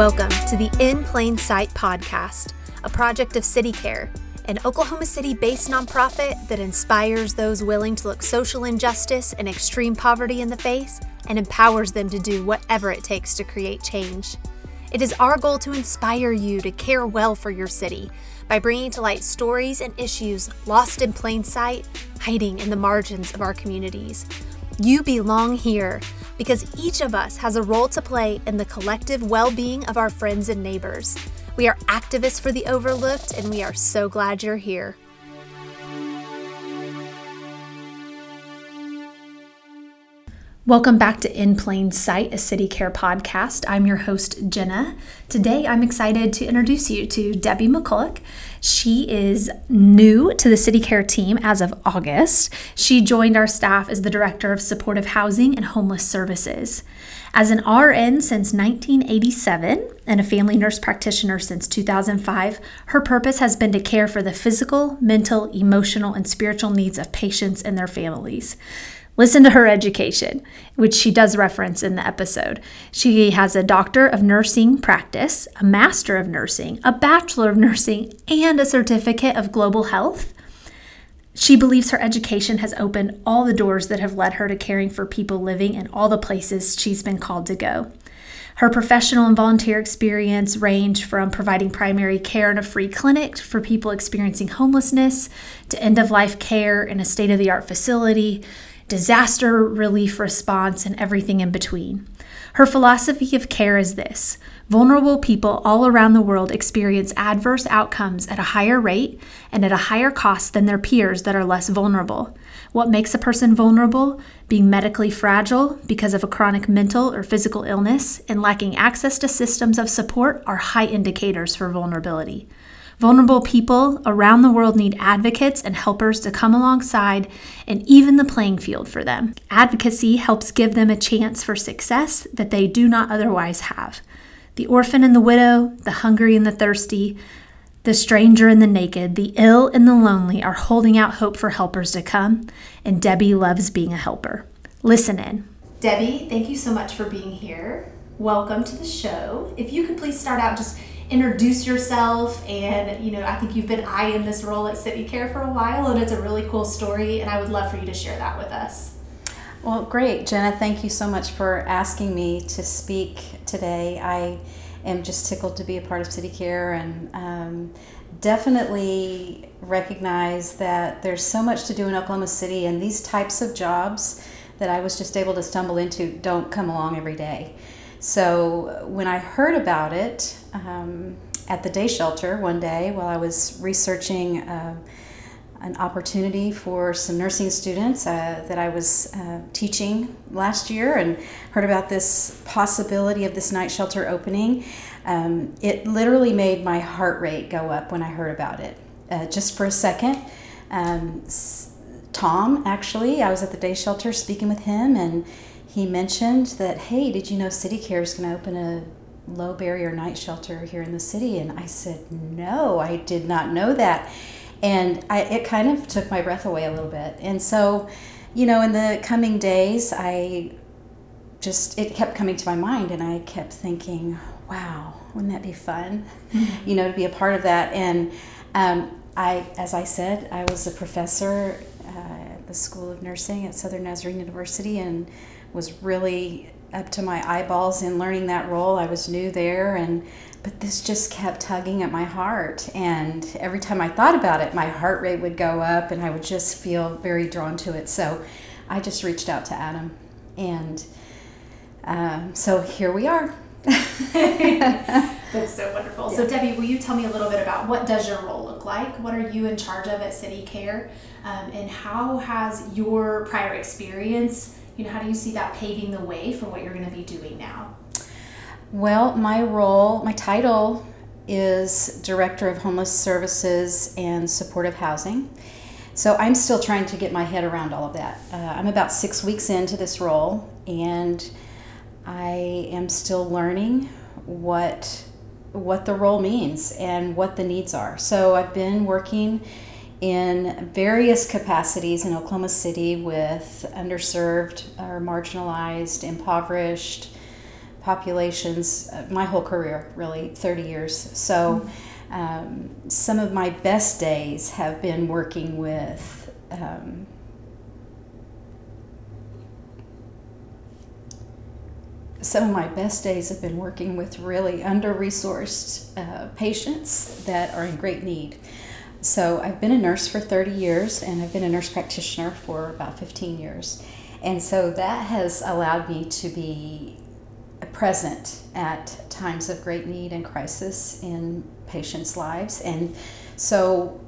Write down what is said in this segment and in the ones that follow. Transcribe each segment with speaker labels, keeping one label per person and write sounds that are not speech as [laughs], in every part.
Speaker 1: Welcome to the In Plain Sight podcast, a project of City Care, an Oklahoma City based nonprofit that inspires those willing to look social injustice and extreme poverty in the face and empowers them to do whatever it takes to create change. It is our goal to inspire you to care well for your city by bringing to light stories and issues lost in plain sight, hiding in the margins of our communities. You belong here because each of us has a role to play in the collective well being of our friends and neighbors. We are activists for the overlooked, and we are so glad you're here. Welcome back to In Plain Sight, a City Care podcast. I'm your host, Jenna. Today, I'm excited to introduce you to Debbie McCulloch. She is new to the City Care team as of August. She joined our staff as the Director of Supportive Housing and Homeless Services. As an RN since 1987 and a family nurse practitioner since 2005, her purpose has been to care for the physical, mental, emotional, and spiritual needs of patients and their families. Listen to her education, which she does reference in the episode. She has a doctor of nursing practice, a master of nursing, a bachelor of nursing, and a certificate of global health. She believes her education has opened all the doors that have led her to caring for people living in all the places she's been called to go. Her professional and volunteer experience range from providing primary care in a free clinic for people experiencing homelessness to end of life care in a state of the art facility disaster relief response, and everything in between. Her philosophy of care is this vulnerable people all around the world experience adverse outcomes at a higher rate and at a higher cost than their peers that are less vulnerable. What makes a person vulnerable? Being medically fragile because of a chronic mental or physical illness and lacking access to systems of support are high indicators for vulnerability. Vulnerable people around the world need advocates and helpers to come alongside and even the playing field for them. Advocacy helps give them a chance for success that they do not otherwise have. The orphan and the widow, the hungry and the thirsty, the stranger and the naked, the ill and the lonely are holding out hope for helpers to come, and Debbie loves being a helper. Listen in. Debbie, thank you so much for being here. Welcome to the show. If you could please start out just introduce yourself and you know i think you've been eyeing this role at city care for a while and it's a really cool story and i would love for you to share that with us.
Speaker 2: Well great jenna thank you so much for asking me to speak today. I am just tickled to be a part of city care and um, definitely recognize that there's so much to do in oklahoma city and these types of jobs that i was just able to stumble into don't come along every day so when I heard about it um, at the day shelter one day while I was researching uh, an opportunity for some nursing students uh, that I was uh, teaching last year and heard about this possibility of this night shelter opening, um, it literally made my heart rate go up when I heard about it. Uh, just for a second, um, Tom, actually, I was at the day shelter speaking with him and he mentioned that, hey, did you know City Care is going to open a low barrier night shelter here in the city? And I said, no, I did not know that. And I, it kind of took my breath away a little bit. And so, you know, in the coming days, I just, it kept coming to my mind and I kept thinking, wow, wouldn't that be fun? Mm-hmm. You know, to be a part of that. And um, I, as I said, I was a professor uh, at the School of Nursing at Southern Nazarene University and was really up to my eyeballs in learning that role. I was new there and but this just kept tugging at my heart and every time I thought about it, my heart rate would go up and I would just feel very drawn to it. So I just reached out to Adam and um, so here we are. [laughs]
Speaker 1: That's so wonderful. Yeah. So Debbie, will you tell me a little bit about what does your role look like? What are you in charge of at City Care, um, and how has your prior experience you know, how do you see that paving the way for what you're going to be doing now?
Speaker 2: Well, my role, my title is Director of Homeless Services and Supportive Housing. So I'm still trying to get my head around all of that. Uh, I'm about six weeks into this role, and I am still learning what what the role means and what the needs are. So I've been working in various capacities in Oklahoma City with underserved or marginalized, impoverished populations uh, my whole career, really, 30 years. So um, some of my best days have been working with. Um, some of my best days have been working with really under resourced uh, patients that are in great need. So, I've been a nurse for 30 years and I've been a nurse practitioner for about 15 years. And so that has allowed me to be present at times of great need and crisis in patients' lives. And so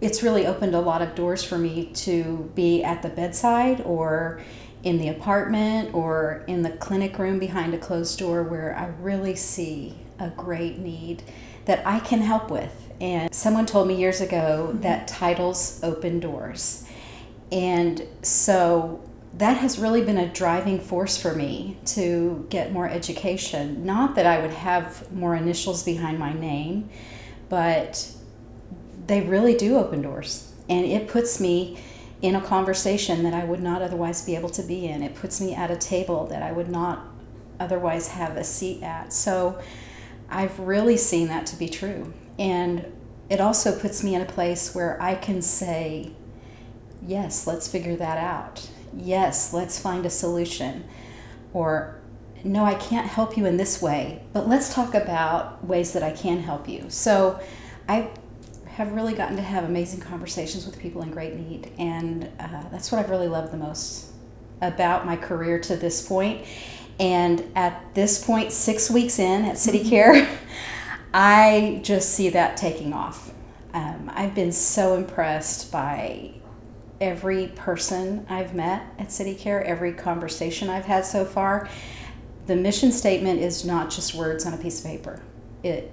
Speaker 2: it's really opened a lot of doors for me to be at the bedside or in the apartment or in the clinic room behind a closed door where I really see a great need that I can help with. And someone told me years ago mm-hmm. that titles open doors. And so that has really been a driving force for me to get more education. Not that I would have more initials behind my name, but they really do open doors. And it puts me in a conversation that I would not otherwise be able to be in. It puts me at a table that I would not otherwise have a seat at. So I've really seen that to be true. And it also puts me in a place where I can say, yes, let's figure that out yes, let's find a solution. Or, no, I can't help you in this way, but let's talk about ways that I can help you. So I have really gotten to have amazing conversations with people in great need, and uh, that's what I've really loved the most about my career to this point. And at this point, six weeks in at City mm-hmm. Care, [laughs] I just see that taking off. Um, I've been so impressed by every person I've met at City Care, every conversation I've had so far, the mission statement is not just words on a piece of paper. It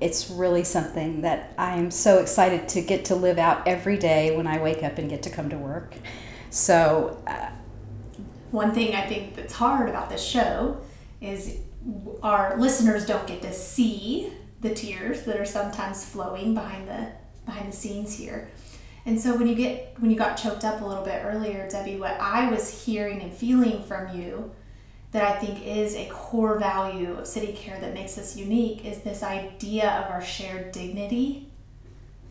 Speaker 2: it's really something that I am so excited to get to live out every day when I wake up and get to come to work. So, uh,
Speaker 1: one thing I think that's hard about this show is our listeners don't get to see the tears that are sometimes flowing behind the behind the scenes here. And so when you get when you got choked up a little bit earlier, Debbie, what I was hearing and feeling from you that I think is a core value of city care that makes us unique is this idea of our shared dignity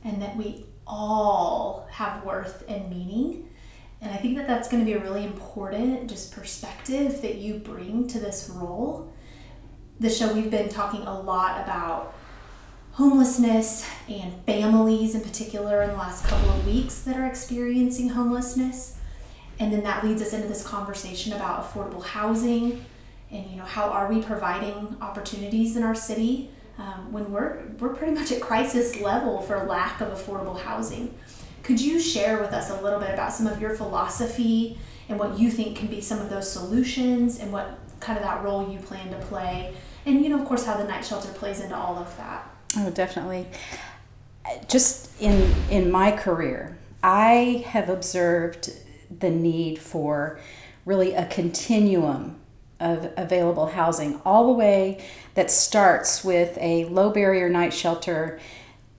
Speaker 1: and that we all have worth and meaning. And I think that that's going to be a really important just perspective that you bring to this role. The show we've been talking a lot about homelessness and families in particular in the last couple of weeks that are experiencing homelessness. And then that leads us into this conversation about affordable housing and you know how are we providing opportunities in our city um, when we're we're pretty much at crisis level for lack of affordable housing. Could you share with us a little bit about some of your philosophy and what you think can be some of those solutions and what kind of that role you plan to play and you know of course how the night shelter plays into all of that
Speaker 2: Oh, definitely. Just in in my career, I have observed the need for really a continuum of available housing, all the way that starts with a low barrier night shelter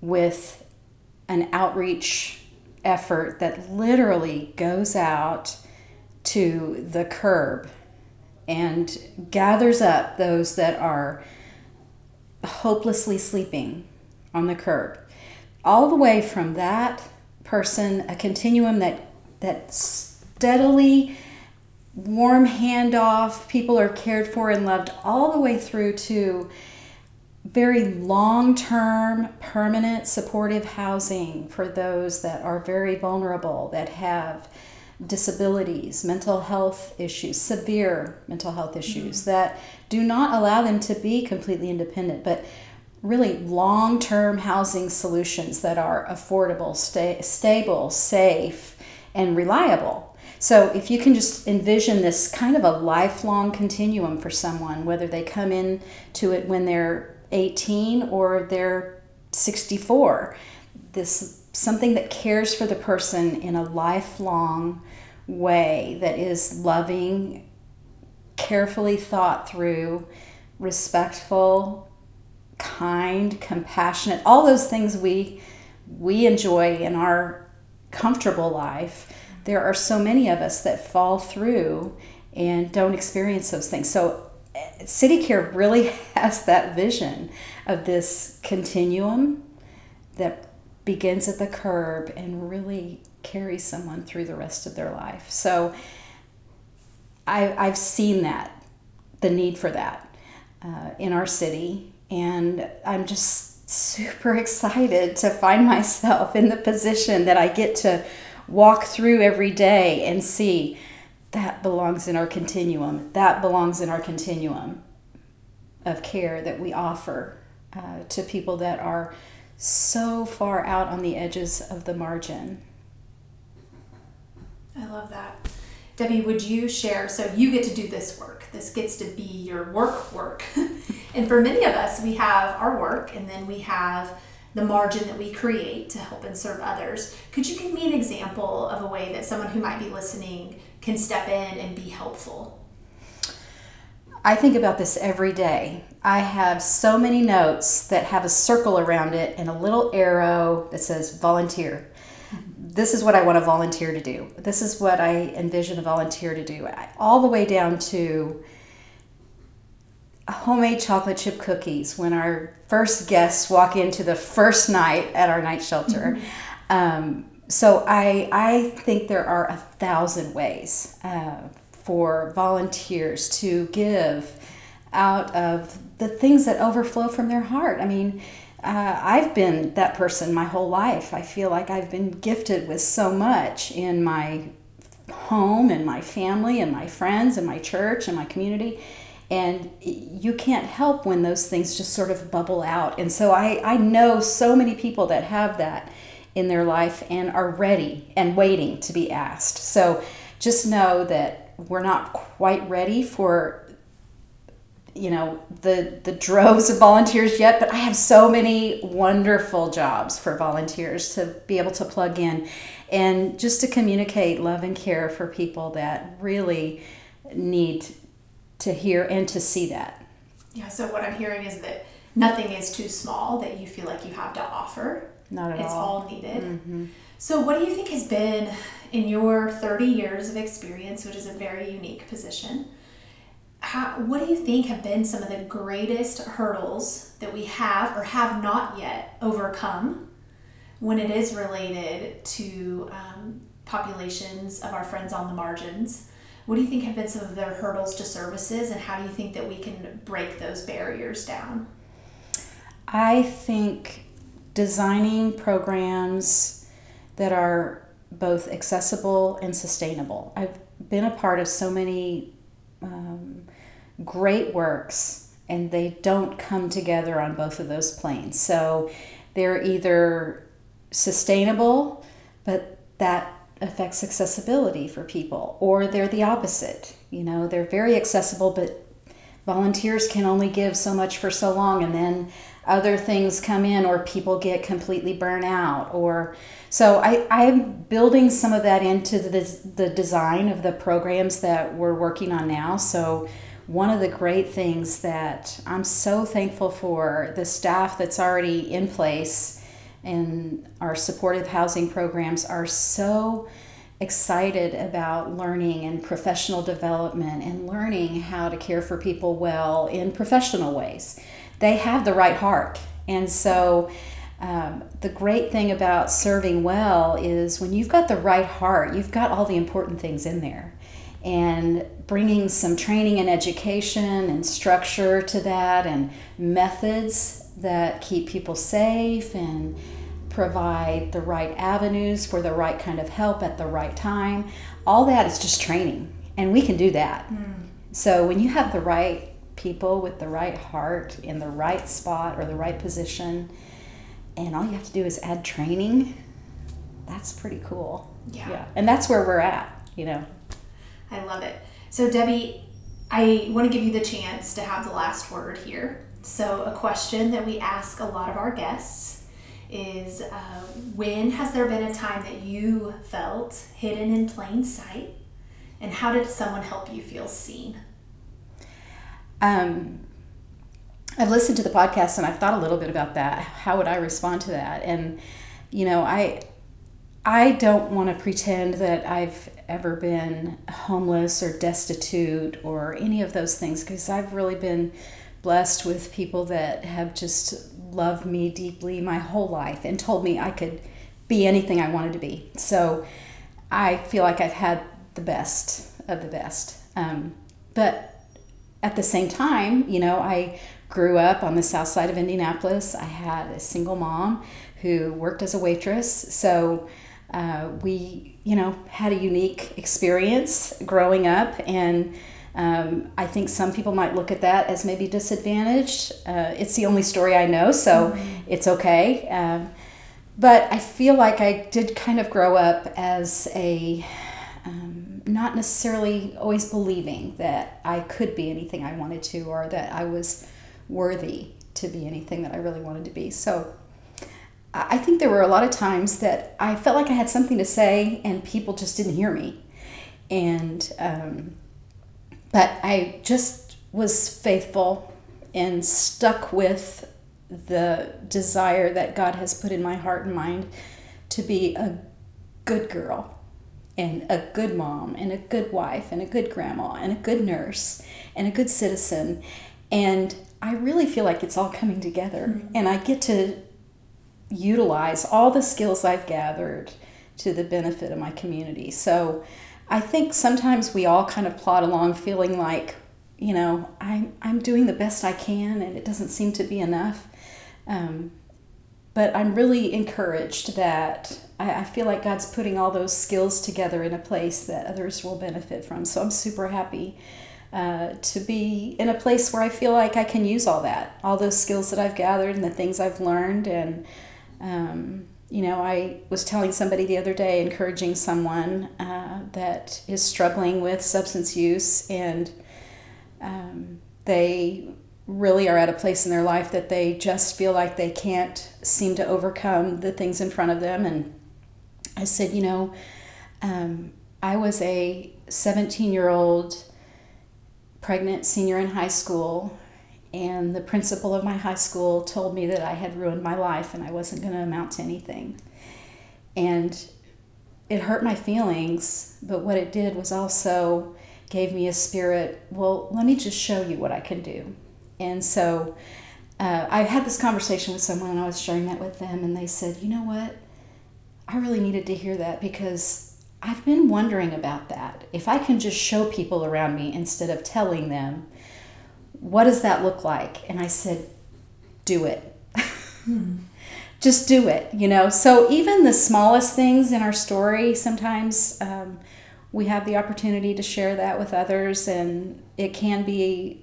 Speaker 2: with an outreach effort that literally goes out to the curb and gathers up those that are hopelessly sleeping on the curb. All the way from that person, a continuum that that steadily warm handoff, people are cared for and loved all the way through to very long term, permanent, supportive housing for those that are very vulnerable, that have disabilities, mental health issues, severe mental health issues mm-hmm. that do not allow them to be completely independent, but really long term housing solutions that are affordable, sta- stable, safe, and reliable. So, if you can just envision this kind of a lifelong continuum for someone, whether they come in to it when they're 18 or they're 64, this something that cares for the person in a lifelong way that is loving, carefully thought through, respectful, kind, compassionate, all those things we we enjoy in our comfortable life. There are so many of us that fall through and don't experience those things. So City Care really [laughs] has that vision of this continuum that begins at the curb and really carries someone through the rest of their life. So I, I've seen that, the need for that uh, in our city, and I'm just super [laughs] excited to find myself in the position that I get to walk through every day and see that belongs in our continuum. That belongs in our continuum of care that we offer uh, to people that are so far out on the edges of the margin.
Speaker 1: I love that. Debbie, would you share? So you get to do this work. This gets to be your work work. [laughs] and for many of us, we have our work and then we have the margin that we create to help and serve others. Could you give me an example of a way that someone who might be listening can step in and be helpful?
Speaker 2: I think about this every day. I have so many notes that have a circle around it and a little arrow that says volunteer. This is what I want to volunteer to do. This is what I envision a volunteer to do. All the way down to homemade chocolate chip cookies when our first guests walk into the first night at our night shelter. Mm-hmm. Um, so I, I think there are a thousand ways uh, for volunteers to give out of the things that overflow from their heart. I mean, uh, I've been that person my whole life. I feel like I've been gifted with so much in my home and my family and my friends and my church and my community. And you can't help when those things just sort of bubble out. And so I, I know so many people that have that in their life and are ready and waiting to be asked. So just know that we're not quite ready for you know the the droves of volunteers yet but i have so many wonderful jobs for volunteers to be able to plug in and just to communicate love and care for people that really need to hear and to see that
Speaker 1: yeah so what i'm hearing is that nothing is too small that you feel like you have to offer
Speaker 2: not at all.
Speaker 1: it's
Speaker 2: all
Speaker 1: all needed mm-hmm. so what do you think has been in your 30 years of experience which is a very unique position how, what do you think have been some of the greatest hurdles that we have or have not yet overcome when it is related to um, populations of our friends on the margins? What do you think have been some of their hurdles to services, and how do you think that we can break those barriers down?
Speaker 2: I think designing programs that are both accessible and sustainable. I've been a part of so many um, great works and they don't come together on both of those planes. So they're either sustainable, but that affects accessibility for people, or they're the opposite. You know, they're very accessible, but volunteers can only give so much for so long, and then other things come in, or people get completely burnt out, or so I, I'm building some of that into the, the design of the programs that we're working on now. So one of the great things that I'm so thankful for the staff that's already in place and our supportive housing programs are so excited about learning and professional development and learning how to care for people well in professional ways. They have the right heart. And so, um, the great thing about serving well is when you've got the right heart, you've got all the important things in there and bringing some training and education and structure to that and methods that keep people safe and provide the right avenues for the right kind of help at the right time. All that is just training, and we can do that. Mm. So when you have the right people with the right heart in the right spot or the right position, and all you have to do is add training, that's pretty cool.
Speaker 1: Yeah. yeah.
Speaker 2: And that's where we're at, you know.
Speaker 1: I love it. So, Debbie, I want to give you the chance to have the last word here. So, a question that we ask a lot of our guests is uh, When has there been a time that you felt hidden in plain sight? And how did someone help you feel seen?
Speaker 2: Um, I've listened to the podcast and I've thought a little bit about that. How would I respond to that? And, you know, I I don't want to pretend that I've ever been homeless or destitute or any of those things because I've really been blessed with people that have just loved me deeply my whole life and told me I could be anything I wanted to be. So I feel like I've had the best of the best. Um, but at the same time, you know, I grew up on the south side of Indianapolis. I had a single mom who worked as a waitress. So uh, we, you know, had a unique experience growing up. And um, I think some people might look at that as maybe disadvantaged. Uh, it's the only story I know, so mm-hmm. it's okay. Um, but I feel like I did kind of grow up as a um, not necessarily always believing that I could be anything I wanted to or that I was worthy to be anything that I really wanted to be. So I think there were a lot of times that I felt like I had something to say and people just didn't hear me. And, um, but I just was faithful and stuck with the desire that God has put in my heart and mind to be a good girl and a good mom and a good wife and a good grandma and a good nurse and a good citizen. And I really feel like it's all coming together. Mm-hmm. And I get to utilize all the skills I've gathered to the benefit of my community. So I think sometimes we all kind of plod along feeling like, you know, I'm, I'm doing the best I can and it doesn't seem to be enough. Um, but I'm really encouraged that I, I feel like God's putting all those skills together in a place that others will benefit from. So I'm super happy uh, to be in a place where I feel like I can use all that, all those skills that I've gathered and the things I've learned. And, um, you know, I was telling somebody the other day, encouraging someone uh, that is struggling with substance use, and um, they really are at a place in their life that they just feel like they can't seem to overcome the things in front of them. And I said, you know, um, I was a 17 year old pregnant senior in high school, and the principal of my high school told me that I had ruined my life and I wasn't going to amount to anything. And it hurt my feelings, but what it did was also gave me a spirit well, let me just show you what I can do. And so uh, I had this conversation with someone and I was sharing that with them, and they said, you know what? I really needed to hear that because I've been wondering about that. If I can just show people around me instead of telling them, what does that look like? And I said, do it. Hmm. [laughs] just do it, you know? So even the smallest things in our story, sometimes um, we have the opportunity to share that with others, and it can be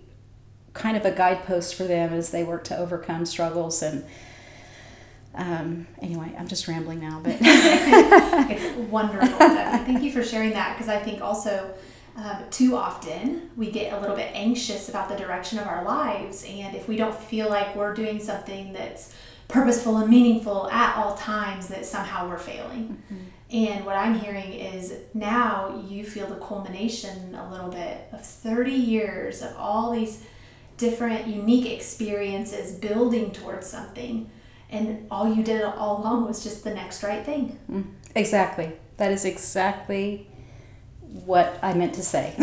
Speaker 2: kind of a guidepost for them as they work to overcome struggles and um, anyway, I'm just rambling now, but [laughs]
Speaker 1: it's [laughs] wonderful. Thank you for sharing that because I think also um, too often we get a little bit anxious about the direction of our lives, and if we don't feel like we're doing something that's purposeful and meaningful at all times, that somehow we're failing. Mm-hmm. And what I'm hearing is now you feel the culmination a little bit of 30 years of all these different unique experiences building towards something and all you did all along was just the next right thing.
Speaker 2: Mm, exactly. That is exactly what I meant to say. [laughs]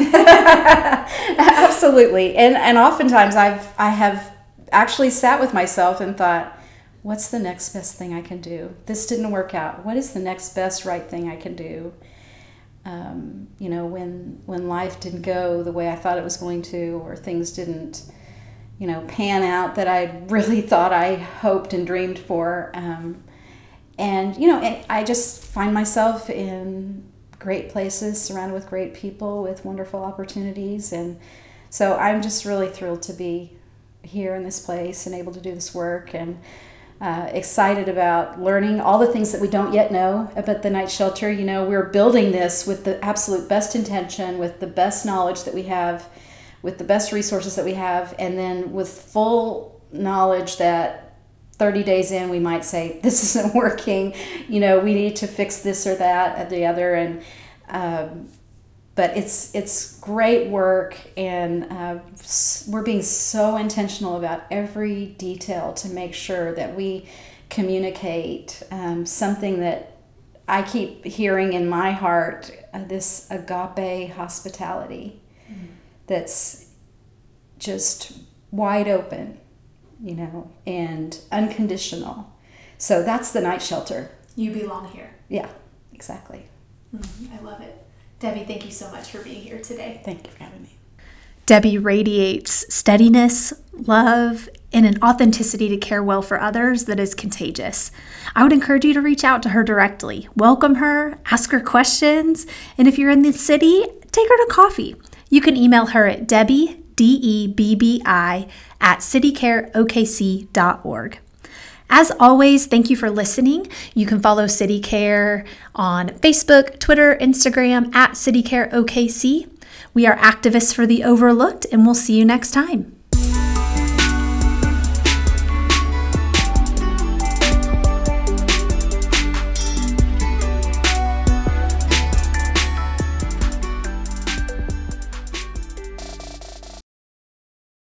Speaker 2: Absolutely. And and oftentimes I've I have actually sat with myself and thought, what's the next best thing I can do? This didn't work out. What is the next best right thing I can do? Um, you know, when when life didn't go the way I thought it was going to, or things didn't you know, pan out that I really [laughs] thought I hoped and dreamed for. Um, and, you know, I just find myself in great places, surrounded with great people, with wonderful opportunities. And so I'm just really thrilled to be here in this place and able to do this work and uh, excited about learning all the things that we don't yet know about the night shelter. You know, we're building this with the absolute best intention, with the best knowledge that we have with the best resources that we have, and then with full knowledge that 30 days in we might say [laughs] this isn't working you know we need to fix this or that or the other and um, but it's it's great work and uh, we're being so intentional about every detail to make sure that we communicate um, something that I keep hearing in my heart uh, this agape hospitality mm-hmm. that's just wide open, you know, and unconditional. So that's the night shelter.
Speaker 1: You belong here.
Speaker 2: Yeah, exactly.
Speaker 1: Mm-hmm. I love it. Debbie, thank you so much for being here today.
Speaker 2: Thank you for having me.
Speaker 1: Debbie radiates steadiness, love, and an authenticity to care well for others that is contagious. I would encourage you to reach out to her directly, welcome her, ask her questions, and if you're in the city, take her to coffee. You can email her at Debbie, D E B B I, at citycareokc.org. As always, thank you for listening. You can follow CityCare on Facebook, Twitter, Instagram at CityCareOKC. We are activists for the overlooked, and we'll see you next time.